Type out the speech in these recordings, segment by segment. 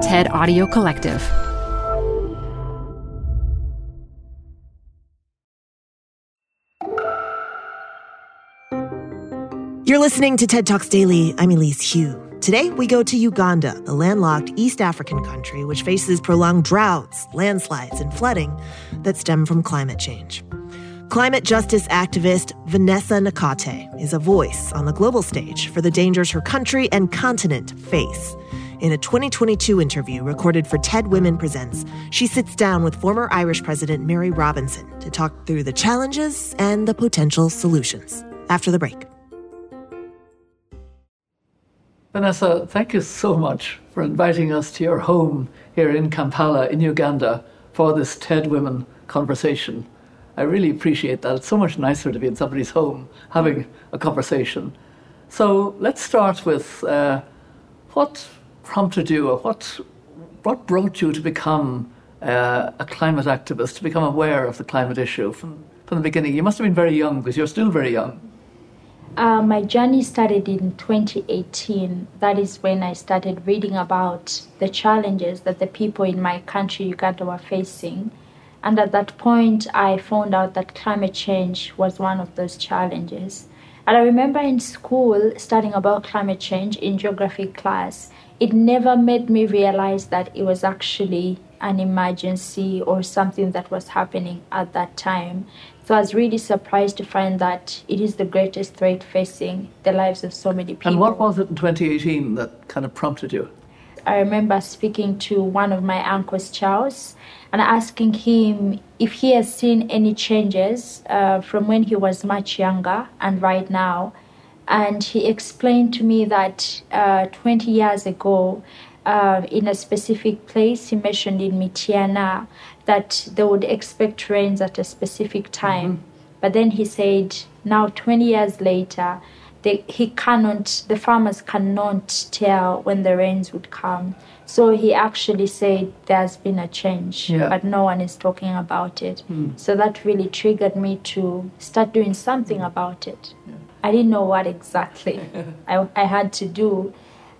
TED Audio Collective. You're listening to TED Talks Daily. I'm Elise Hu. Today, we go to Uganda, a landlocked East African country which faces prolonged droughts, landslides, and flooding that stem from climate change. Climate justice activist Vanessa Nakate is a voice on the global stage for the dangers her country and continent face. In a 2022 interview recorded for TED Women Presents, she sits down with former Irish President Mary Robinson to talk through the challenges and the potential solutions. After the break. Vanessa, thank you so much for inviting us to your home here in Kampala, in Uganda, for this TED Women conversation. I really appreciate that. It's so much nicer to be in somebody's home having a conversation. So let's start with uh, what prompted you, or what, what brought you to become uh, a climate activist, to become aware of the climate issue from, from the beginning? You must have been very young because you're still very young. Uh, my journey started in 2018. That is when I started reading about the challenges that the people in my country, Uganda, were facing. And at that point, I found out that climate change was one of those challenges. And I remember in school studying about climate change in geography class, it never made me realize that it was actually an emergency or something that was happening at that time. So I was really surprised to find that it is the greatest threat facing the lives of so many people. And what was it in 2018 that kind of prompted you? I remember speaking to one of my uncles, Charles, and asking him if he has seen any changes uh, from when he was much younger and right now. And he explained to me that uh, 20 years ago, uh, in a specific place, he mentioned in Mityana that they would expect rains at a specific time. Mm-hmm. But then he said, now 20 years later, they, he cannot, the farmers cannot tell when the rains would come. So he actually said there's been a change, yeah. but no one is talking about it. Mm. So that really triggered me to start doing something about it. Yeah. I didn't know what exactly I, I had to do.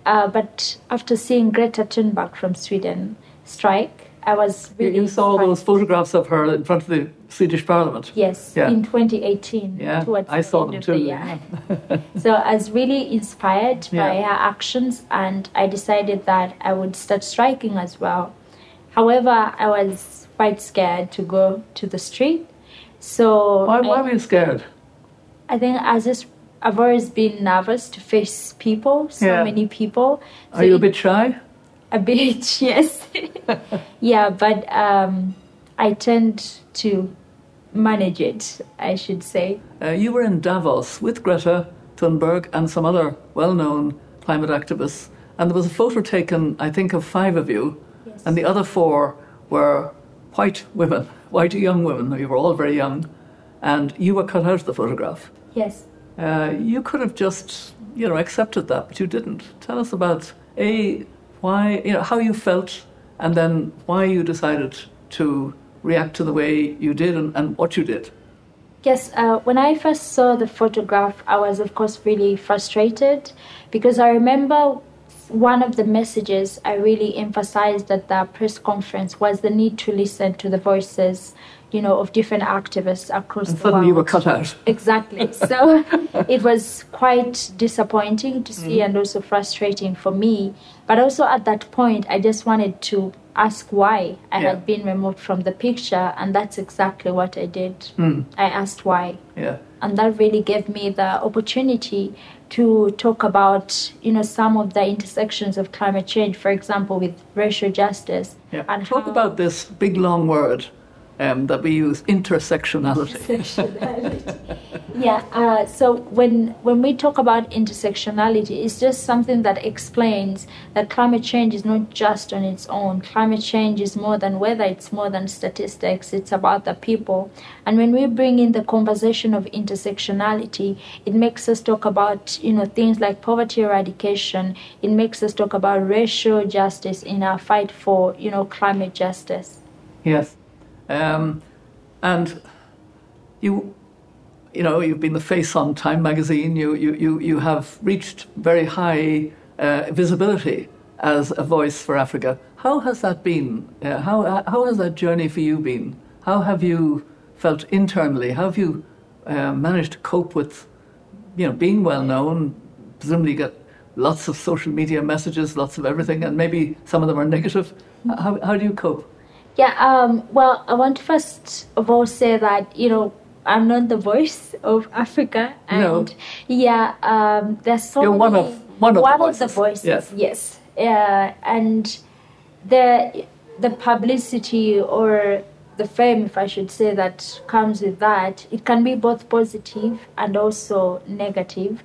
Uh, but after seeing Greta Thunberg from Sweden strike, I was really. You saw those photographs of her in front of the Swedish Parliament. Yes, yeah. in 2018. Yeah, I saw the them too. The yeah. so I was really inspired yeah. by her actions, and I decided that I would start striking as well. However, I was quite scared to go to the street. So why, why I, were you scared? I think I just I've always been nervous to face people, so yeah. many people. So Are you a bit shy? A bit, yes. yeah, but um, I tend to manage it, I should say. Uh, you were in Davos with Greta Thunberg and some other well known climate activists, and there was a photo taken, I think, of five of you, yes. and the other four were white women, white young women. You were all very young, and you were cut out of the photograph. Yes. Uh, you could have just, you know, accepted that, but you didn't. Tell us about a why, you know, how you felt, and then why you decided to react to the way you did and, and what you did. Yes, uh, when I first saw the photograph, I was, of course, really frustrated because I remember one of the messages I really emphasized at the press conference was the need to listen to the voices you know, of different activists across and the suddenly world. you were cut out. Exactly. So it was quite disappointing to see mm. and also frustrating for me. But also at that point, I just wanted to ask why I yeah. had been removed from the picture, and that's exactly what I did. Mm. I asked why. Yeah. And that really gave me the opportunity to talk about, you know, some of the intersections of climate change, for example, with racial justice. Yeah. And talk about this big long word um, that we use intersectionality. intersectionality. yeah. Uh, so when when we talk about intersectionality, it's just something that explains that climate change is not just on its own. Climate change is more than weather. It's more than statistics. It's about the people. And when we bring in the conversation of intersectionality, it makes us talk about you know things like poverty eradication. It makes us talk about racial justice in our fight for you know climate justice. Yes. Um, and you, you know, you've been the face on Time magazine. You, you, you, you have reached very high uh, visibility as a voice for Africa. How has that been? Uh, how, uh, how has that journey for you been? How have you felt internally? How have you uh, managed to cope with, you know, being well known? Presumably, you get lots of social media messages, lots of everything, and maybe some of them are negative. How, how do you cope? Yeah, um, well, I want to first of all say that, you know, I'm not the voice of Africa. And No. yeah, um, there's so You're one many, of- one of the the voices. voices. Yes. yes. Uh, and the the publicity or the fame, if I should say, that comes with that, it can be both positive and also negative.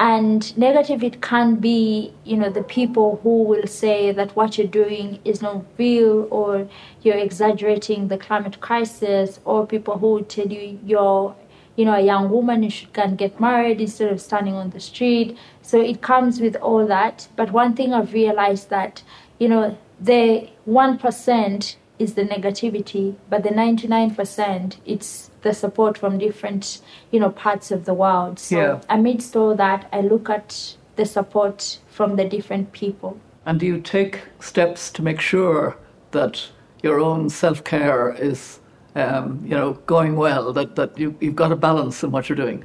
And negative, it can be, you know, the people who will say that what you're doing is not real or you're exaggerating the climate crisis, or people who tell you you're, you know, a young woman, you should and get married instead of standing on the street. So it comes with all that. But one thing I've realized that, you know, the 1% is the negativity, but the 99% it's the support from different, you know, parts of the world. So Yeah. amidst all that, I look at the support from the different people. And do you take steps to make sure that your own self care is, um, you know, going well? That that you, you've got a balance in what you're doing.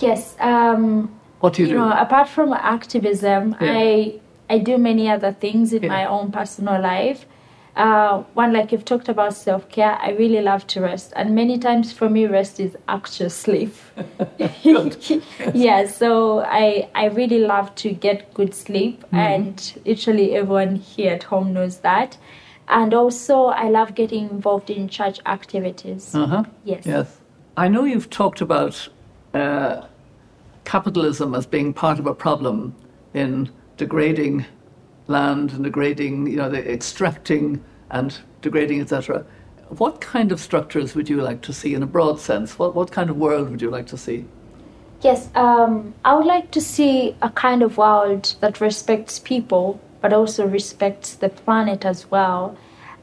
Yes, um, What do you, you do? know, apart from activism, Yeah. I I do many other things in Yeah. my own personal life. Uh, one, like you've talked about self care, I really love to rest, and many times for me, rest is actual sleep. yeah, so I I really love to get good sleep, Mm-hmm. and literally everyone here at home knows that. And also, I love getting involved in church activities. Uh-huh. Yes. Yes. I know you've talked about uh, capitalism as being part of a problem in degrading land and degrading, you know, the extracting and degrading, etc. What kind of structures would you like to see in a broad sense? What, what kind of world would you like to see? Yes, um, I would like to see a kind of world that respects people, but also respects the planet as well.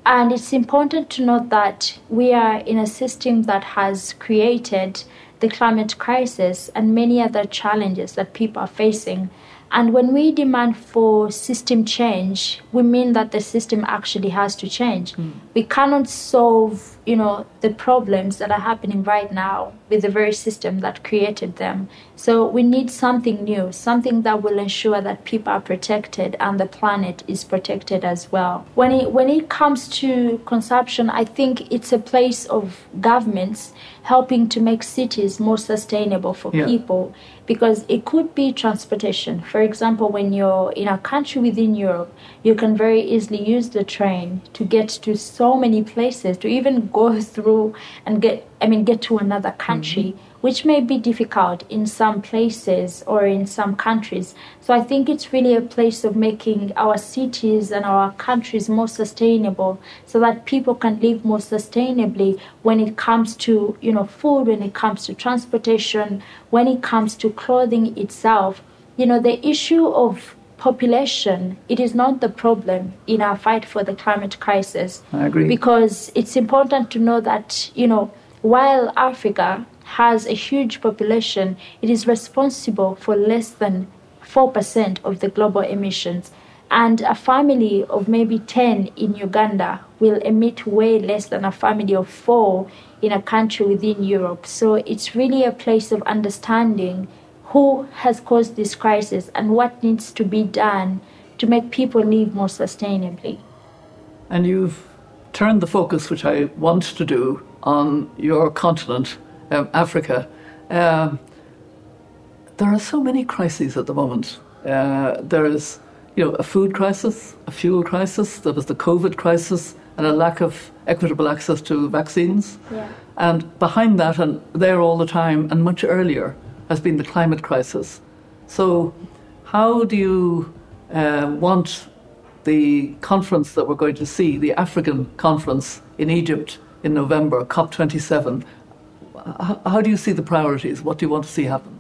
And it's important to note that we are in a system that has created the climate crisis and many other challenges that people are facing. And when we demand for system change, we mean that the system actually has to change. Hmm. We cannot solve, you know, the problems that are happening right now with the very system that created them. So we need something new, something that will ensure that people are protected and the planet is protected as well. When it when it comes to consumption, I think it's a place of governments helping to make cities more sustainable for Yeah. people because it could be transportation. For example, when you're in a country within Europe, you can very easily use the train to get to so many places, to even go through and get, I mean, get to another country, mm-hmm. Which may be difficult in some places or in some countries. So I think it's really a place of making our cities and our countries more sustainable so that people can live more sustainably when it comes to, you know, food, when it comes to transportation, when it comes to clothing itself. You know, the issue of population, it is not the problem in our fight for the climate crisis. I agree. Because it's important to know that, you know, while Africa has a huge population, it is responsible for less than 4% of the global emissions. And a family of maybe 10 in Uganda will emit way less than a family of four in a country within Europe. So it's really a place of understanding who has caused this crisis and what needs to be done to make people live more sustainably. And you've turned the focus, which I want to do, on your continent, um, Africa. Um, there are so many crises at the moment. Uh, there is, you know, a food crisis, a fuel crisis. There was the COVID crisis, and a lack of equitable access to vaccines. Yeah. And behind that, and there all the time, and much earlier, has been the climate crisis. So, how do you uh, want the conference that we're going to see, the African conference in Egypt in November, COP27, how, how do you see the priorities? What do you want to see happen?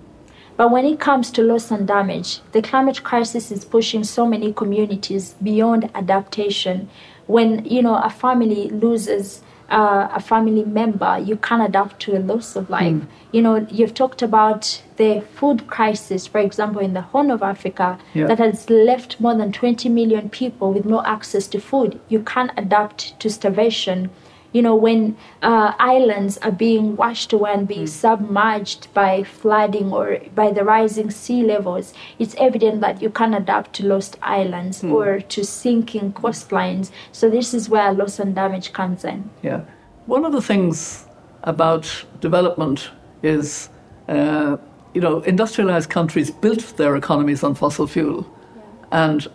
But when it comes to loss and damage, the climate crisis is pushing so many communities beyond adaptation. When you know a family loses uh, a family member, you can't adapt to a loss of life. Mm. You know, you've talked about the food crisis, for example, in the Horn of Africa, yeah. that has left more than 20 million people with no access to food. You can't adapt to starvation you know, when uh, islands are being washed away and being mm. submerged by flooding or by the rising sea levels, it's evident that you can adapt to lost islands mm. or to sinking coastlines. So this is where loss and damage comes in. Yeah. One of the things about development is, uh, you know, industrialized countries built their economies on fossil fuel. Yeah. And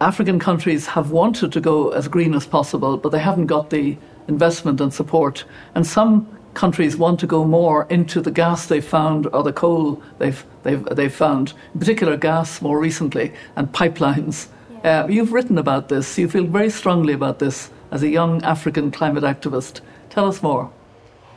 African countries have wanted to go as green as possible, but they haven't got the investment and support. And some countries want to go more into the gas they've found or the coal they've, they've, they've found, in particular gas more recently, and pipelines. Yeah. Uh, you've written about this. You feel very strongly about this as a young African climate activist. Tell us more.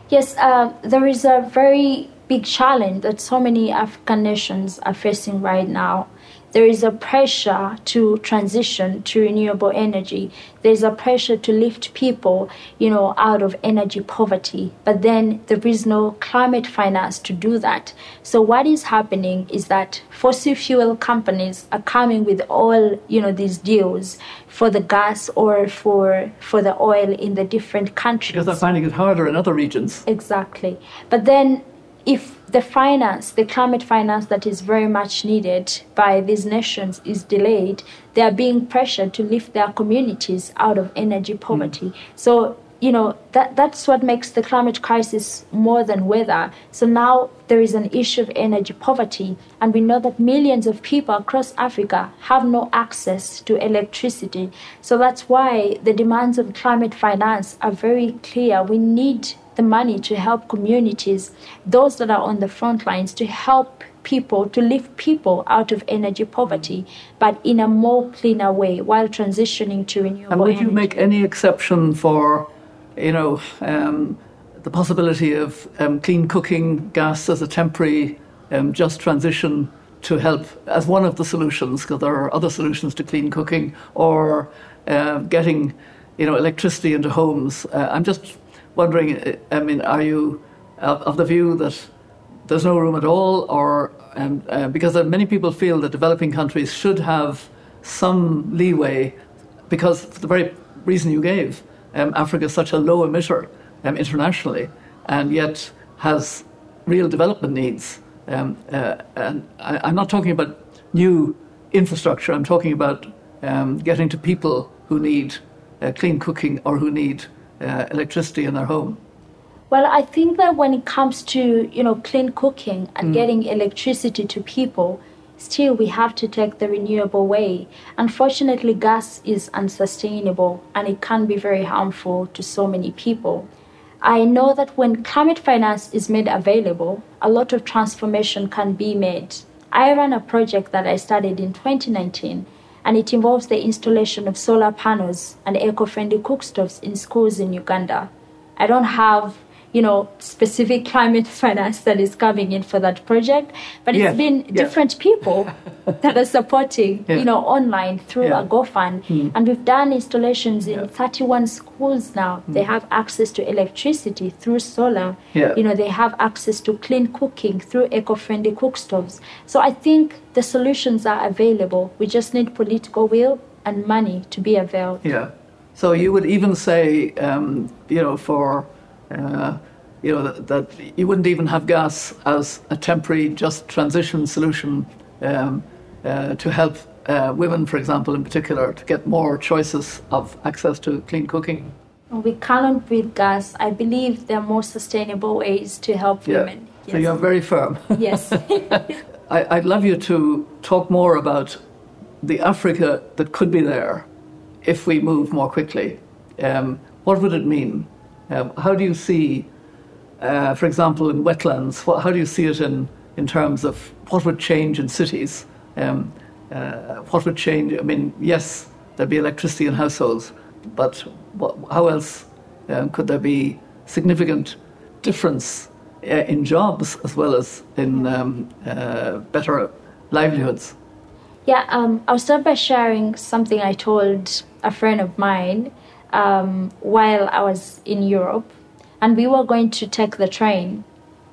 Yes, uh, there is a very big challenge that so many African nations are facing right now there is a pressure to transition to renewable energy. There's a pressure to lift people, you know, out of energy poverty. But then there is no climate finance to do that. So what is happening is that fossil fuel companies are coming with all, you know, these deals for the gas or for for the oil in the different countries. Because they're finding it harder in other regions. Exactly. But then if the finance, the climate finance that is very much needed by these nations is delayed, they are being pressured to lift their communities out of energy hmm. poverty. Mm. So, you know, that, that's what makes the climate crisis more than weather. So now there is an issue of energy poverty, and we know that millions of people across Africa have no access to electricity. So that's why the demands on climate finance are very clear. We need the money to help communities, those that are on the front lines, to help people, to lift people out of energy poverty, but in a more cleaner way while transitioning to renewable And would energy. you make any exception for, you know, um, the possibility of um, clean cooking gas as a temporary um, just transition to help as one of the solutions, because there are other solutions to clean cooking, or uh, getting, you know, electricity into homes. Uh, I'm just wondering, uh, I mean, are you of the view that there's no room at all, or um, uh, because many people feel that developing countries should have some leeway, because for the very reason you gave, um, Africa is such a low emitter um, internationally, and yet has real development needs. Um, uh, and I, am not talking about new infrastructure. I'm talking about um, getting to people who need uh, clean cooking or who need uh, electricity in their home? Well, I think that when it comes to you know clean cooking and mm. getting electricity to people, still we have to take the renewable way. Unfortunately, gas is unsustainable and it can be very harmful to so many people. I know that when climate finance is made available, a lot of transformation can be made. I ran a project that I started in 2019 and it involves the installation of solar panels and eco-friendly cookstoves in schools in Uganda. I don't have you know specific climate finance that is coming in for that project but it's yes. been yes. different people that are supporting yeah. you know online through yeah. a gofund mm. and we've done installations in yeah. 31 schools now mm. they have access to electricity through solar you know they have access to clean cooking through eco-friendly cookstoves so i think the solutions are available we just need political will and money to be available yeah so you would even say um, you know for uh, you know, that, that, you wouldn't even have gas as a temporary, just transition solution um, uh, to help uh, women, for example, in particular, to get more choices of access to clean cooking. We cannot with gas. I believe there are more sustainable ways to help yeah. women. Yes. So you're very firm. Yes. I, would love you to talk more about the Africa that could be there if we move more quickly. Um, what would it mean? Um, how do you see, uh, for example, in wetlands, what, how do you see it in, in terms of what would change in cities? Um, uh, what would change? I mean, yes, there'd be electricity in households, but what, how else um, could there be significant difference uh, in jobs as well as in um, uh, better livelihoods? Yeah, um, I'll start by sharing something I told a friend of mine um, while I was in Europe, and we were going to take the train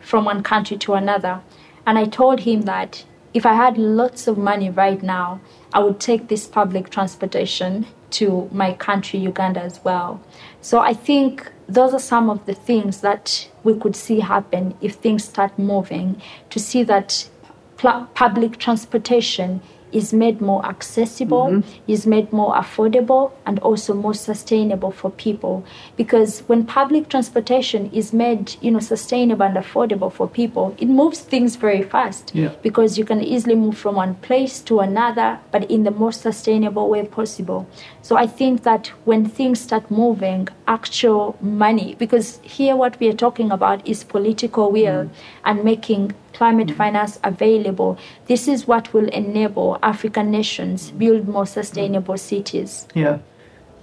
from one country to another. And I told him that if I had lots of money right now, I would take this public transportation to my country, Uganda, as well. So I think those are some of the things that we could see happen if things start moving to see that pl- public transportation is made more accessible, mm-hmm. is made more affordable, and also more sustainable for people. Because when public transportation is made, you know, sustainable and affordable for people, it moves things very fast. Yeah. Because you can easily move from one place to another, but in the most sustainable way possible. So I think that when things start moving, actual money, because here what we are talking about is political will mm. and making climate mm. finance available. This is what will enable African nations build more sustainable cities. Yeah.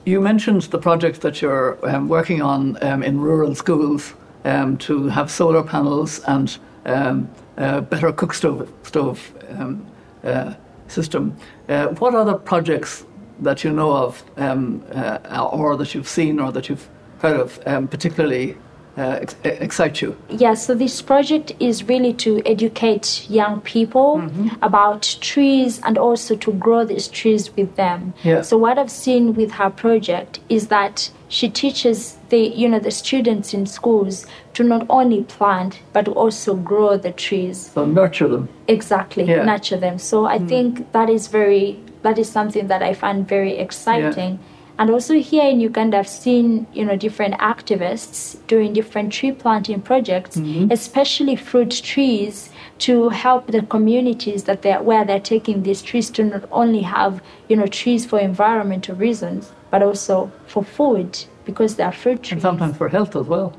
You mentioned the projects that you're um, working on um, in rural schools um, to have solar panels and um, uh, better cook stove, stove um, uh, system. Uh, what other projects that you know of, um, uh, or that you've seen, or that you've heard of, um, particularly uh, ex- excite you? Yeah, so this project is really to educate young people mm-hmm. about trees and also to grow these trees with them. Yeah. So what I've seen with her project is that she teaches the you know the students in schools to not only plant but also grow the trees. So nurture them. Exactly, yeah. nurture them. So I mm. think that is very that is something that I find very exciting. Yeah. And also here in Uganda, I've seen you know different activists doing different tree planting projects, mm-hmm. especially fruit trees, to help the communities that they're, where they're taking these trees to not only have you know trees for environmental reasons, but also for food because they are fruit trees. And sometimes for health as well.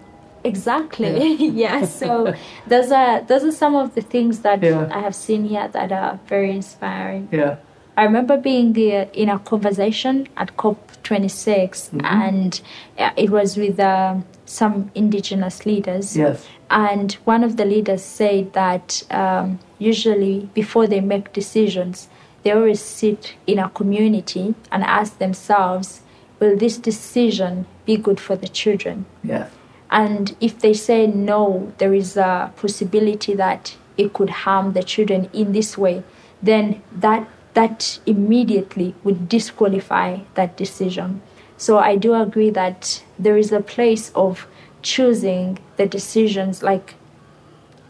Exactly. Yeah. yeah. So those are those are some of the things that yeah. I have seen here that are very inspiring. Yeah. I remember being in a conversation at COP26, mm-hmm. and uh, it was with uh, some indigenous leaders. Yes. And one of the leaders said that um, usually before they make decisions, they always sit in a community and ask themselves, will this decision be good for the children? Yeah. And if they say no, there is a possibility that it could harm the children in this way, then that that immediately would disqualify that decision. So I do agree that there is a place of choosing the decisions, like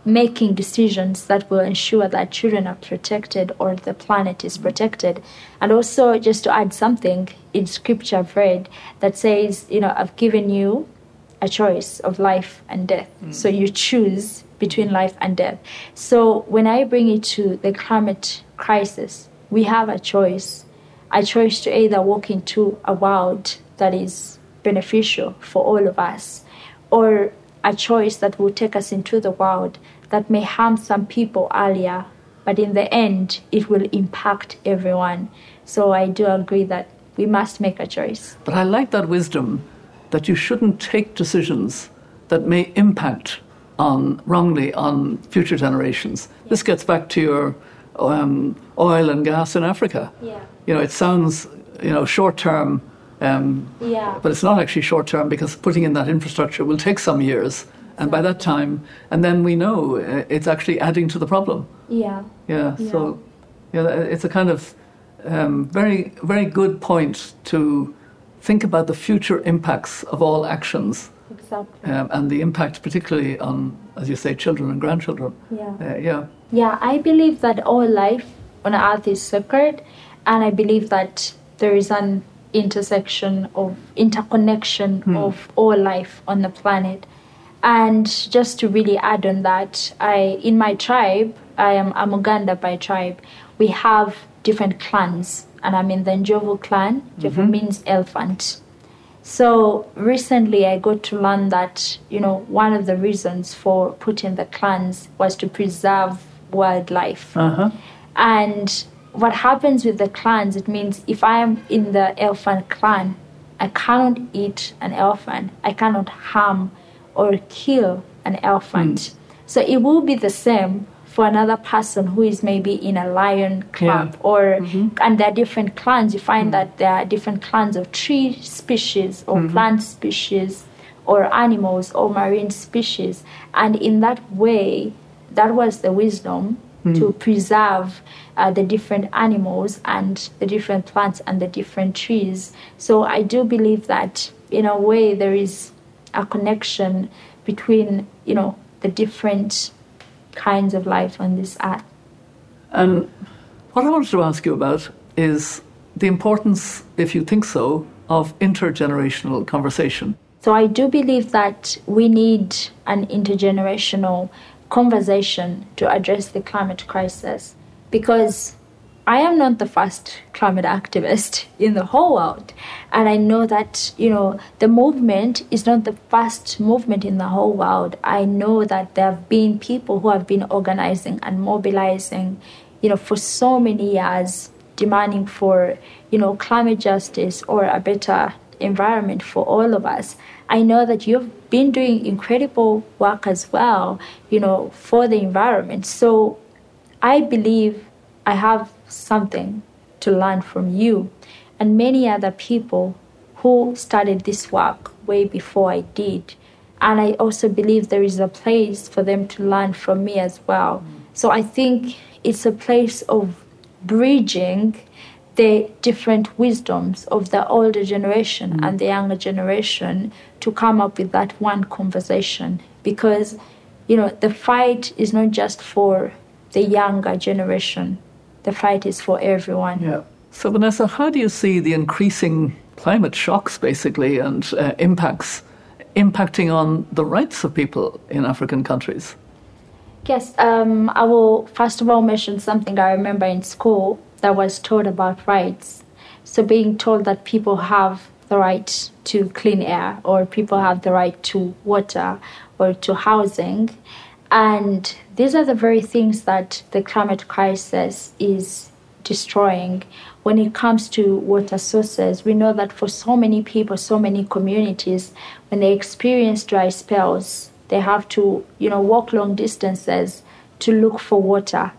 making decisions that will ensure that children are protected or the planet is protected. And also, just to add something in scripture I've read that says, you know, I've given you a choice of life and death. Mm. So you choose between life and death. So when I bring it to the climate crisis, we have a choice. A choice to either walk into a world that is beneficial for all of us or a choice that will take us into the world that may harm some people earlier but in the end it will impact everyone. So i do agree that we must make a choice. But i like that wisdom that you shouldn't take decisions that may impact on wrongly on future generations. Yeah. this gets back to your um, oil and gas in Africa. Yeah. You know, it sounds you know short term. Um, yeah. But it's not actually short term because putting in that infrastructure will take some years, and by that time, and then we know uh, it's actually adding to the problem. Yeah. Yeah. yeah. So, yeah, it's a kind of um, very, very good point to think about the future impacts of all actions. Exactly. Um, and the impact, particularly on, as you say, children and grandchildren. Yeah. Uh, yeah. Yeah, I believe that all life on earth is sacred, and I believe that there is an intersection of interconnection hmm. of all life on the planet. And just to really add on that, I in my tribe, I am a Muganda by tribe. We have different clans, and I'm in the Njovu clan. Njovu mm-hmm. means elephant. So recently, I got to learn that you know one of the reasons for putting the clans was to preserve wildlife. Uh-huh. And what happens with the clans, it means if I am in the elephant clan, I cannot eat an elephant, I cannot harm or kill an elephant. Mm. So it will be the same for another person who is maybe in a lion club Yeah. or and there are different clans you find that there are different clans of tree species or plant species or animals or marine species and in that way that was the wisdom to preserve uh, the different animals and the different plants and the different trees. So i do believe that in a way there is a connection between you know the different kinds of life on this earth. And what I wanted to ask you about is the importance, if you think so, of intergenerational conversation. So I do believe that we need an intergenerational conversation to address the climate crisis because I am not the first climate activist in the whole world. And I know that, you know, the movement is not the first movement in the whole world. I know that there have been people who have been organizing and mobilizing, you know, for so many years, demanding for, you know, climate justice or a better environment for all of us. I know that you've been doing incredible work as well, you know, for the environment. So I believe I have something to learn from you and many other people who started this work way before I did. And I also believe there is a place for them to learn from me as well. So I think it's a place of bridging the different wisdoms of the older generation and the younger generation to come up with that one conversation. Because you know the fight is not just for the younger generation. The fight is for everyone. Yeah. So, Vanessa, how do you see the increasing climate shocks, basically, and uh, impacts impacting on the rights of people in African countries? Yes, um, I will first of all mention something I remember in school that was taught about rights. So, being told that people have the right to clean air, or people have the right to water, or to housing. And these are the very things that the climate crisis is destroying. When it comes to water sources, we know that for so many people, so many communities, when they experience dry spells, they have to, you know, walk long distances to look for water.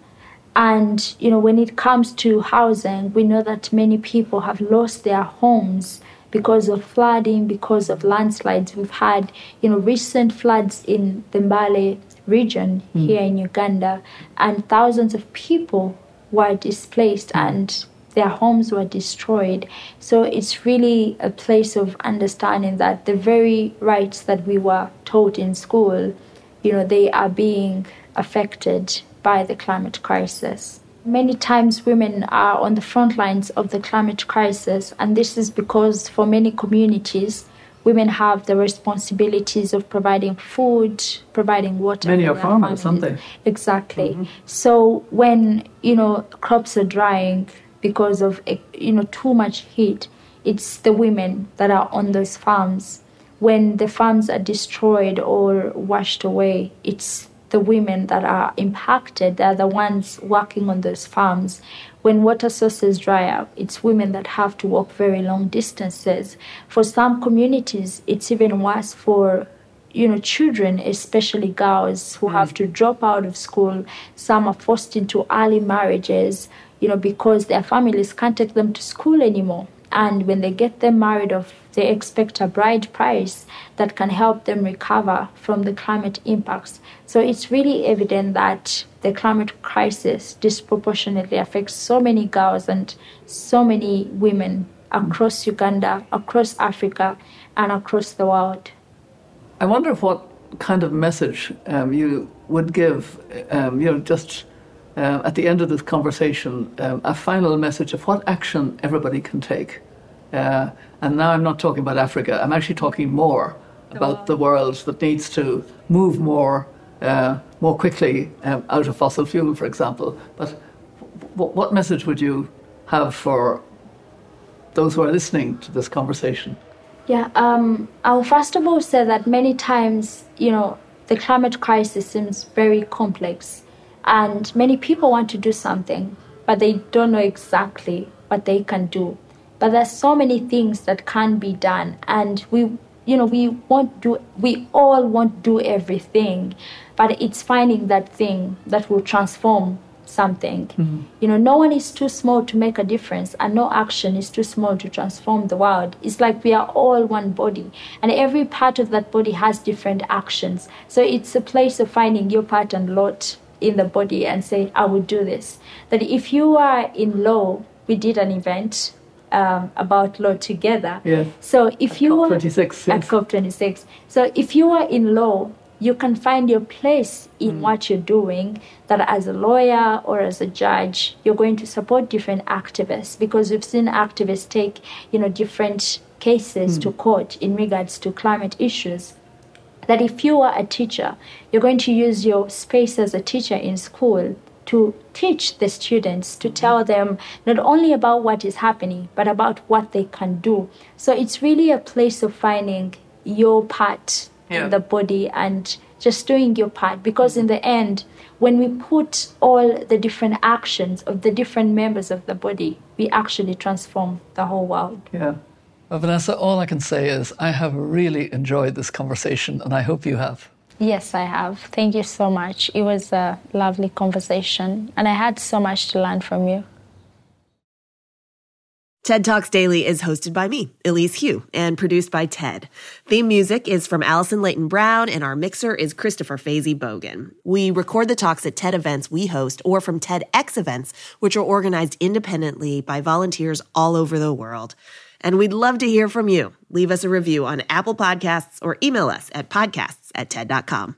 And, you know, when it comes to housing, we know that many people have lost their homes because of flooding, because of landslides. We've had, you know, recent floods in the Mbale region hmm. here in Uganda, and thousands of people were displaced hmm. and their homes were destroyed. So it's really a place of understanding that the very rights that we were taught in school, you know, they are being affected by the climate crisis. Many times women are on the front lines of the climate crisis, and this is because for many communities, women have the responsibilities of providing food, providing water. Many are farmers, aren't families. Exactly. Mm-hmm. So when you know crops are drying because of you know too much heat, it's the women that are on those farms. When the farms are destroyed or washed away, it's the women that are impacted. They're the ones working on those farms. When water sources dry up, it's women that have to walk very long distances. For some communities, it's even worse for you know children especially girls who have mm. to drop out of school some are forced into early marriages you know because their families can't take them to school anymore and when they get them married off they expect a bride price that can help them recover from the climate impacts so it's really evident that the climate crisis disproportionately affects so many girls and so many women across uganda across africa and across the world I wonder what kind of message um, you would give, um, you know, just uh, at the end of this conversation, um, a final message of what action everybody can take. Uh, and now I'm not talking about Africa, I'm actually talking more about the world that needs to move more, uh, more quickly um, out of fossil fuel, for example. But w- what message would you have for those who are listening to this conversation? Yeah, um, I'll first of all say that many times, you know, the climate crisis seems very complex, and many people want to do something, but they don't know exactly what they can do. But there's so many things that can be done, and we you know we won't do we all won't do everything but it's finding that thing that will transform something. Mm-hmm. you know no one is too small to make a difference and no action is too small to transform the world. It's like we are all one body and every part of that body has different actions. So it's a place of finding your part and lot in the body and say i will do this. That if you are in law we did an event um, about law together. Yes. So if you are 26, at COP26, so if you are in law, you can find your place in mm. what you're doing. That as a lawyer or as a judge, you're going to support different activists because we've seen activists take, you know, different cases mm. to court in regards to climate issues that if you are a teacher, you're going to use your space as a teacher in school to teach the students, to tell them not only about what is happening, but about what they can do. So it's really a place of finding your part yeah. in the body and just doing your part. Because in the end, when we put all the different actions of the different members of the body, we actually transform the whole world. Yeah. Well, Vanessa, all I can say is I have really enjoyed this conversation, and I hope you have. Yes, I have. Thank you so much. It was a lovely conversation, and I had so much to learn from you. TED Talks Daily is hosted by me, Elise Hu, and produced by TED. Theme music is from Alison Layton-Brown, and our mixer is Christopher Faizy Bogan. We record the talks at TED events we host or from TEDx events, which are organized independently by volunteers all over the world. And we'd love to hear from you. Leave us a review on Apple Podcasts or email us at podcasts at TED.com.